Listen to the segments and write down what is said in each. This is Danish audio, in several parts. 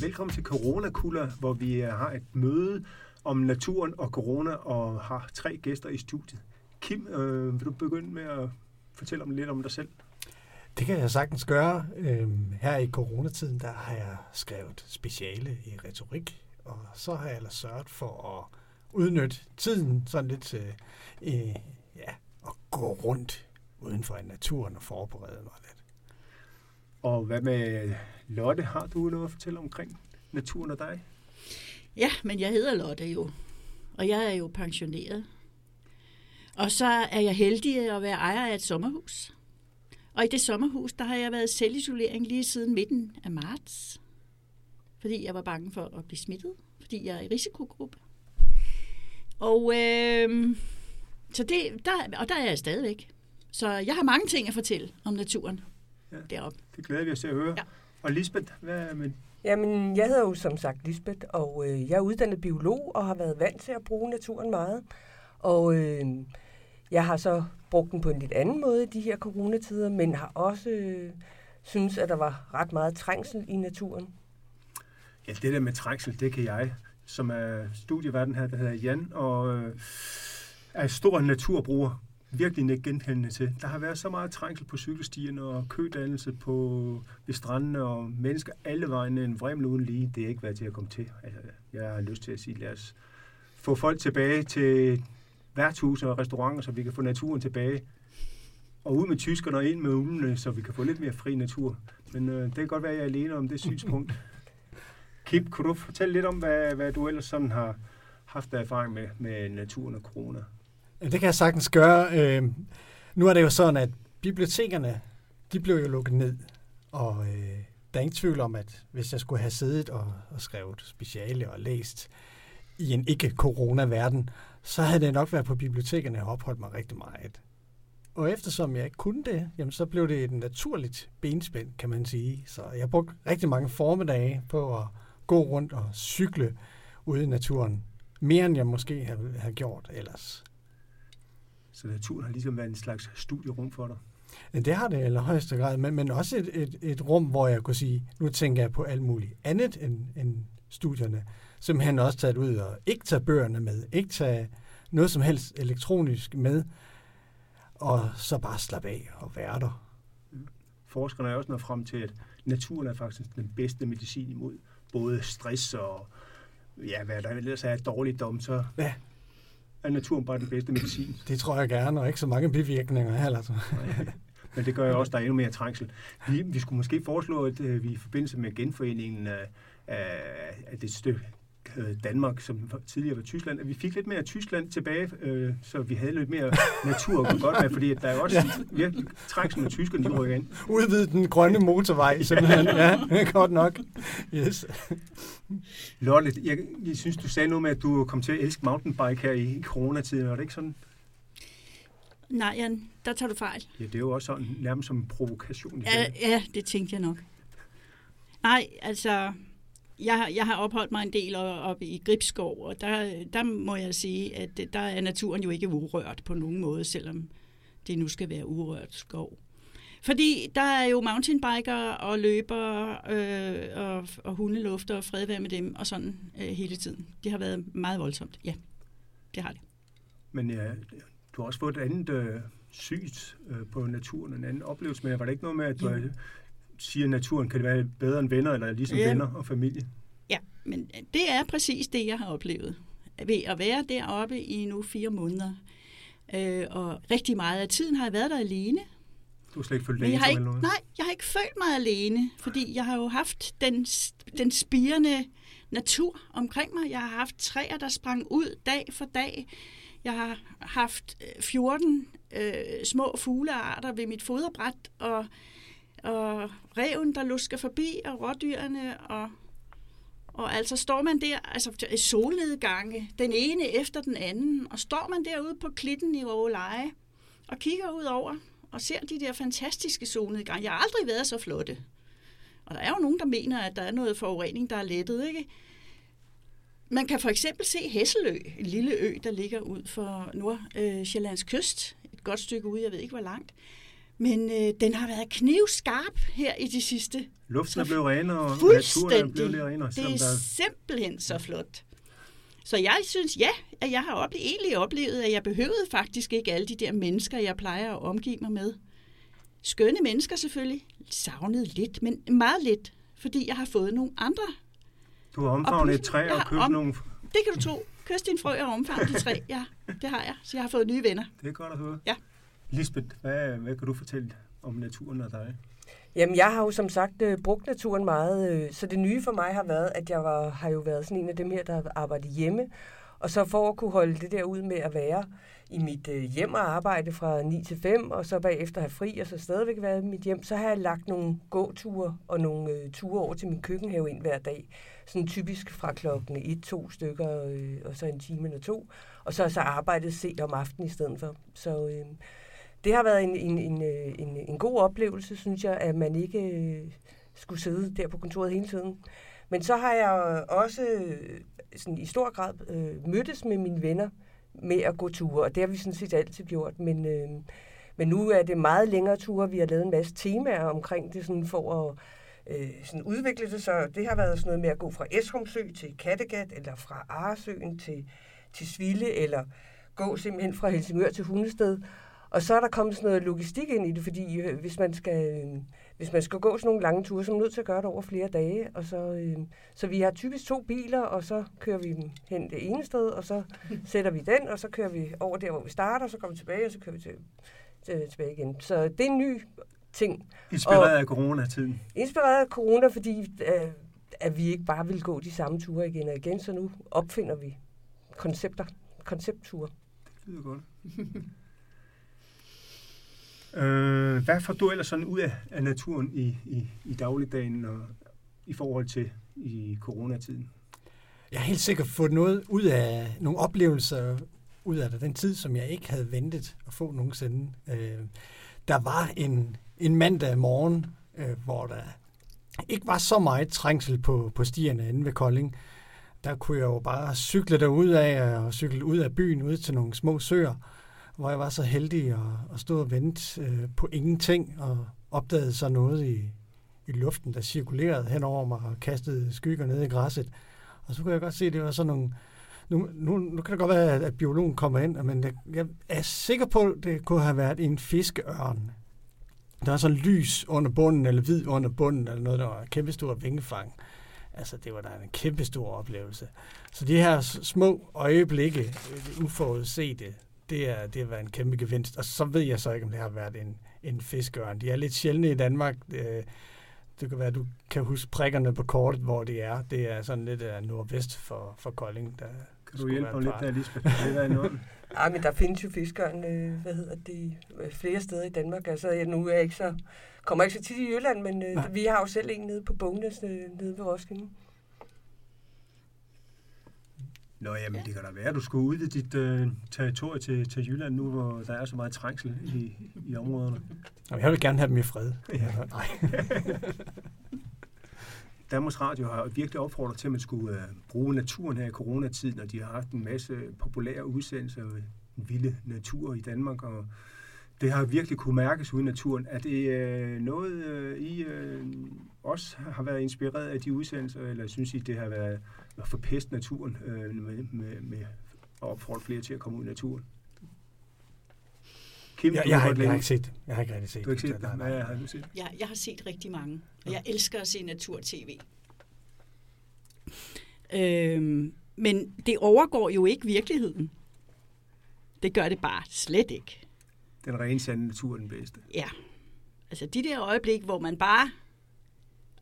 velkommen til Corona Kula, hvor vi øh, har et møde om naturen og corona og har tre gæster i studiet. Kim, øh, vil du begynde med at fortælle om lidt om dig selv? Det kan jeg sagtens gøre. Øhm, her i coronatiden, der har jeg skrevet speciale i retorik, og så har jeg ellers sørget for at udnytte tiden sådan lidt til øh, ja, at gå rundt uden for naturen og forberede mig lidt. Og hvad med Lotte? Har du noget at fortælle omkring naturen og dig? Ja, men jeg hedder Lotte jo, og jeg er jo pensioneret. Og så er jeg heldig at være ejer af et sommerhus. Og i det sommerhus, der har jeg været selvisolering lige siden midten af marts. Fordi jeg var bange for at blive smittet, fordi jeg er i risikogruppe. Og, øh, så det, der, og der er jeg stadigvæk. Så jeg har mange ting at fortælle om naturen deroppe. Det glæder vi os til at høre. Ja. Og Lisbeth, hvad med Jamen, jeg hedder jo som sagt Lisbeth, og øh, jeg er uddannet biolog og har været vant til at bruge naturen meget. Og øh, jeg har så brugt den på en lidt anden måde i de her coronatider, men har også øh, synes, at der var ret meget trængsel i naturen. Ja, det der med trængsel, det kan jeg, som er studieverden her, der hedder Jan, og øh, er stor naturbruger, virkelig ikke genkendende til. Der har været så meget trængsel på cykelstierne og kødannelse på ved strandene og mennesker alle vejen en vremel uden lige. Det er ikke været til at komme til. Altså, jeg har lyst til at sige, lad os få folk tilbage til værtshus og restauranter, så vi kan få naturen tilbage. Og ud med tyskerne og ind med ulene, så vi kan få lidt mere fri natur. Men øh, det kan godt være, at jeg er alene om det synspunkt. Kip, kunne du fortælle lidt om, hvad, hvad du ellers sådan har haft af erfaring med, med naturen og corona? Det kan jeg sagtens gøre. Øh, nu er det jo sådan, at bibliotekerne, de blev jo lukket ned. Og øh, der er ingen tvivl om, at hvis jeg skulle have siddet og, og skrevet speciale og læst i en ikke-corona-verden, så havde det nok været på bibliotekerne, jeg opholdt mig rigtig meget. Og eftersom jeg ikke kunne det, jamen, så blev det et naturligt benspænd, kan man sige. Så jeg brugte rigtig mange formiddage på at gå rundt og cykle ude i naturen. Mere end jeg måske havde, havde gjort ellers. Så naturen har ligesom været en slags studierum for dig? Det har det i allerhøjeste grad, men, men også et, et, et rum, hvor jeg kunne sige, nu tænker jeg på alt muligt andet end, end studierne. Simpelthen også taget ud og ikke tage bøgerne med, ikke tage noget som helst elektronisk med, og så bare slappe af og være der. Forskerne er også nået frem til, at naturen er faktisk den bedste medicin imod både stress og ja, hvad der ellers er dårligdom, så ja er naturen bare den bedste medicin. Det tror jeg gerne, og ikke så mange bivirkninger heller. Altså. Men det gør jo også, der er endnu mere trængsel. Vi, vi skulle måske foreslå, at øh, vi i forbindelse med genforeningen af, af, af det stykke Danmark, som tidligere var Tyskland, at vi fik lidt mere Tyskland tilbage, øh, så vi havde lidt mere natur at godt med, fordi der er også ja. virkelig trængsel med tyskerne, de rykker ind. Udvide den grønne motorvej, simpelthen. ja, godt nok. Yes. Lotte, jeg, jeg synes, du sagde noget med, at du kom til at elske mountainbike her i coronatiden. Var det ikke sådan? Nej, Jan, der tager du fejl. Ja, det er jo også sådan nærmest som en provokation. Ja, ja, det tænkte jeg nok. Nej, altså, jeg, jeg har opholdt mig en del oppe i Gribskov, og der, der må jeg sige, at der er naturen jo ikke urørt på nogen måde, selvom det nu skal være urørt skov. Fordi der er jo mountainbiker og løber øh, og, og hundelufter og fredvær med dem og sådan øh, hele tiden. Det har været meget voldsomt, ja. Det har det. Men ja, du har også fået et andet øh, sygt øh, på naturen, en anden oplevelse med. Var det ikke noget med, at du ja siger, at naturen kan være bedre end venner, eller ligesom ja. venner og familie. Ja, men det er præcis det, jeg har oplevet. Ved at være deroppe i nu fire måneder. Øh, og rigtig meget af tiden har jeg været der alene. Du har slet ikke følt dig ikke, noget? Nej, jeg har ikke følt mig alene, fordi jeg har jo haft den, den spirende natur omkring mig. Jeg har haft træer, der sprang ud dag for dag. Jeg har haft 14 øh, små fuglearter ved mit foderbræt, og og reven, der lusker forbi, og rådyrene, og, og altså står man der, altså i solnedgange, den ene efter den anden, og står man derude på klitten i Råleje, og kigger ud over, og ser de der fantastiske solnedgange. Jeg har aldrig været så flotte. Og der er jo nogen, der mener, at der er noget forurening, der er lettet, ikke? Man kan for eksempel se Hesselø, en lille ø, der ligger ud for Nordsjællands kyst, et godt stykke ude, jeg ved ikke hvor langt. Men øh, den har været knivskarp her i de sidste. Luften er blevet renere, og naturen er blevet lidt renere. Det er der simpelthen så flot. Så jeg synes, ja, at jeg har oplevet, egentlig oplevet, at jeg behøvede faktisk ikke alle de der mennesker, jeg plejer at omgive mig med. Skønne mennesker selvfølgelig. Savnet lidt, men meget lidt, fordi jeg har fået nogle andre. Du har omfavnet et træ og købt om- nogle... Det kan du tro. Kyst din frø og omfavn de tre. Ja, det har jeg. Så jeg har fået nye venner. Det er godt at høre. Ja. Lisbeth, hvad, hvad kan du fortælle om naturen og dig? Jamen, jeg har jo som sagt øh, brugt naturen meget, øh, så det nye for mig har været, at jeg var, har jo været sådan en af dem her, der har arbejdet hjemme. Og så for at kunne holde det der ud med at være i mit øh, hjem og arbejde fra 9 til 5, og så bagefter have fri, og så stadigvæk være i mit hjem, så har jeg lagt nogle gåture og nogle øh, ture over til min køkkenhave ind hver dag. Sådan typisk fra klokken 1-2 stykker, øh, og så en time eller to. Og så har jeg så arbejdet sent om aftenen i stedet for. Så øh, det har været en, en, en, øh, en, en god oplevelse, synes jeg, at man ikke øh, skulle sidde der på kontoret hele tiden. Men så har jeg også øh, sådan i stor grad øh, mødtes med mine venner med at gå ture, og det har vi sådan set altid gjort, men, øh, men nu er det meget længere ture. Vi har lavet en masse temaer omkring det, sådan for at øh, sådan udvikle det, så det har været sådan noget med at gå fra Esrumsø til Kattegat, eller fra Aresøen til, til Sville, eller gå simpelthen fra Helsingør til Hundested. Og så er der kommet sådan noget logistik ind i det, fordi øh, hvis man skal, øh, hvis man skal gå sådan nogle lange ture, så er man nødt til at gøre det over flere dage. Og så, øh, så vi har typisk to biler, og så kører vi dem hen det ene sted, og så sætter vi den, og så kører vi over der, hvor vi starter, og så kommer vi tilbage, og så kører vi til, til, tilbage igen. Så det er en ny ting. Inspireret Og- af coronatiden. Inspireret af corona, fordi øh, at vi ikke bare vil gå de samme ture igen og igen, så nu opfinder vi koncepter, konceptture. Det lyder godt. øh, hvad får du ellers sådan ud af, af naturen i, i, i dagligdagen og i forhold til i coronatiden? Jeg har helt sikkert fået noget ud af nogle oplevelser ud af det, den tid, som jeg ikke havde ventet at få nogensinde. Øh, der var en, en mandag morgen, øh, hvor der ikke var så meget trængsel på, på stierne inde ved Kolding. Der kunne jeg jo bare cykle derud af og cykle ud af byen, ud til nogle små søer, hvor jeg var så heldig at, at stå og vente øh, på ingenting og opdagede så noget i, i luften, der cirkulerede hen over mig og kastede skygger ned i græsset. Og så kunne jeg godt se, at det var sådan nogle... Nu, nu, nu kan det godt være, at, at biologen kommer ind, men jeg, jeg er sikker på, at det kunne have været en fiskeørn. Der er sådan lys under bunden, eller hvid under bunden, eller noget, der var kæmpestor vingefang. Altså, det var da en kæmpestor oplevelse. Så de her små øjeblikke, øh, uforudsete, det er, det har været en kæmpe gevinst. Og så ved jeg så ikke, om det har været en, en fiskeørn. De er lidt sjældne i Danmark. Øh, det kan være, at du kan huske prikkerne på kortet, hvor det er. Det er sådan lidt af nordvest for, for Kolding. Der Kan du hjælpe mig lidt der, Lisbeth? Det er noget. Ej, men der findes jo fiskeren, øh, hvad hedder det, øh, flere steder i Danmark. Altså, jeg, nu er jeg ikke så, kommer ikke så tit i Jylland, men øh, Nej. vi har jo selv en nede på Bognes, øh, nede ved Roskilde. Nå, jamen, det kan da være, at du skulle udvide dit øh, territorie til, til Jylland nu, hvor der er så meget trængsel i, i områderne. Og jeg vil gerne have dem i fred. Ja. Nej. Danmarks Radio har virkelig opfordret til, at man skulle øh, bruge naturen her i coronatiden, og de har haft en masse populære udsendelser af den vilde natur i Danmark, og det har virkelig kunne mærkes ude i naturen. Er det øh, noget, øh, I øh, også har været inspireret af de udsendelser, eller synes I, det har været at forpeste naturen øh, med, med, med at opfordre flere til at komme ud i naturen? Kim, Jeg, jeg, har ikke- jeg har ikke set det. Jeg har ikke rigtig set Du har ikke set det. Nej, nej. Har du set? Jeg, jeg har set rigtig mange, og jeg elsker at se natur-tv. Øhm, men det overgår jo ikke virkeligheden. Det gør det bare slet ikke. Den rene sande natur er den bedste. Ja, altså de der øjeblik, hvor man bare...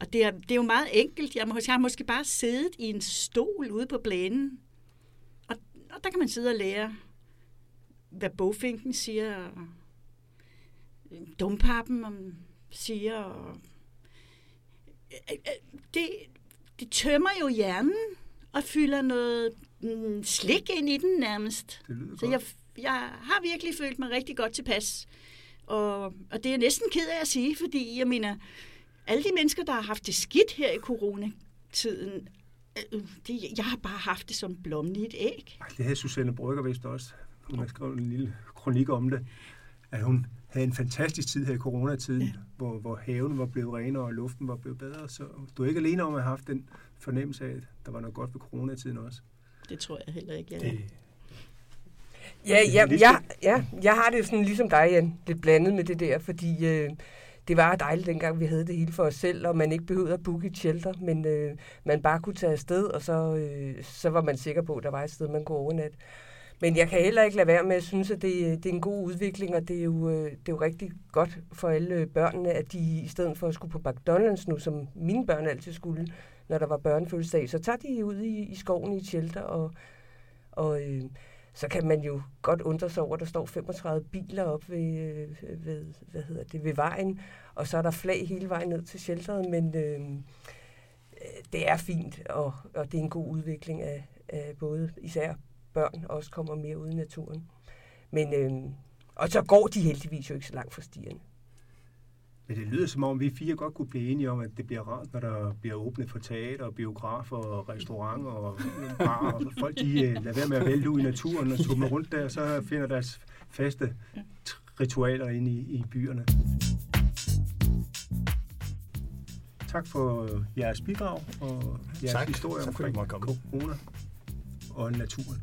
Og det er, det er jo meget enkelt. Jeg, må, jeg har måske bare siddet i en stol ude på blænen, og, og der kan man sidde og lære, hvad bogfinken siger, og øh, dumpappen siger. Og, øh, øh, det, det tømmer jo hjernen og fylder noget mm, slik ind i den nærmest. Det lyder Så godt. jeg, jeg har virkelig følt mig rigtig godt tilpas. Og, og det er jeg næsten ked af at sige, fordi jeg mener, alle de mennesker, der har haft det skidt her i coronatiden, øh, det, jeg har bare haft det som blommen i et æg. Ej, Det havde Susanne Brygger vist også. Hun har skrevet en lille kronik om det. at hun havde en fantastisk tid her i coronatiden, ja. hvor, hvor haven var blevet renere og luften var blevet bedre. Så du er ikke alene om at have haft den fornemmelse af, at der var noget godt ved coronatiden også. Det tror jeg heller ikke, jeg. Det, Ja, ja, jeg, ja, jeg har det jo sådan ligesom dig, Jan, lidt blandet med det der, fordi øh, det var dejligt dengang, vi havde det hele for os selv, og man ikke behøvede at booke et shelter, men øh, man bare kunne tage afsted, og så, øh, så var man sikker på, at der var et sted, man kunne overnatte. Men jeg kan heller ikke lade være med at synes, at det, det er en god udvikling, og det er, jo, øh, det er jo rigtig godt for alle børnene, at de i stedet for at skulle på McDonald's nu, som mine børn altid skulle, når der var børnefødselsdag, så tager de ud i, i skoven i shelter, og, og øh, så kan man jo godt undre sig over, at der står 35 biler op ved, øh, ved, hvad hedder det, ved vejen, og så er der flag hele vejen ned til shelteret, men øh, øh det er fint, og, og det er en god udvikling af, af både især børn også kommer mere ud i naturen. Men, øh, og så går de heldigvis jo ikke så langt fra stierne. Men det lyder som om, vi fire godt kunne blive enige om, at det bliver rart, når der bliver åbnet for teater, og biografer, og restauranter og bar, og folk de øh, lader være med at vælte ud i naturen og tumle rundt der, og så finder deres faste ritualer inde i, i byerne. Tak for jeres bidrag og jeres Tak. historie Tak omkring komme. corona og naturen.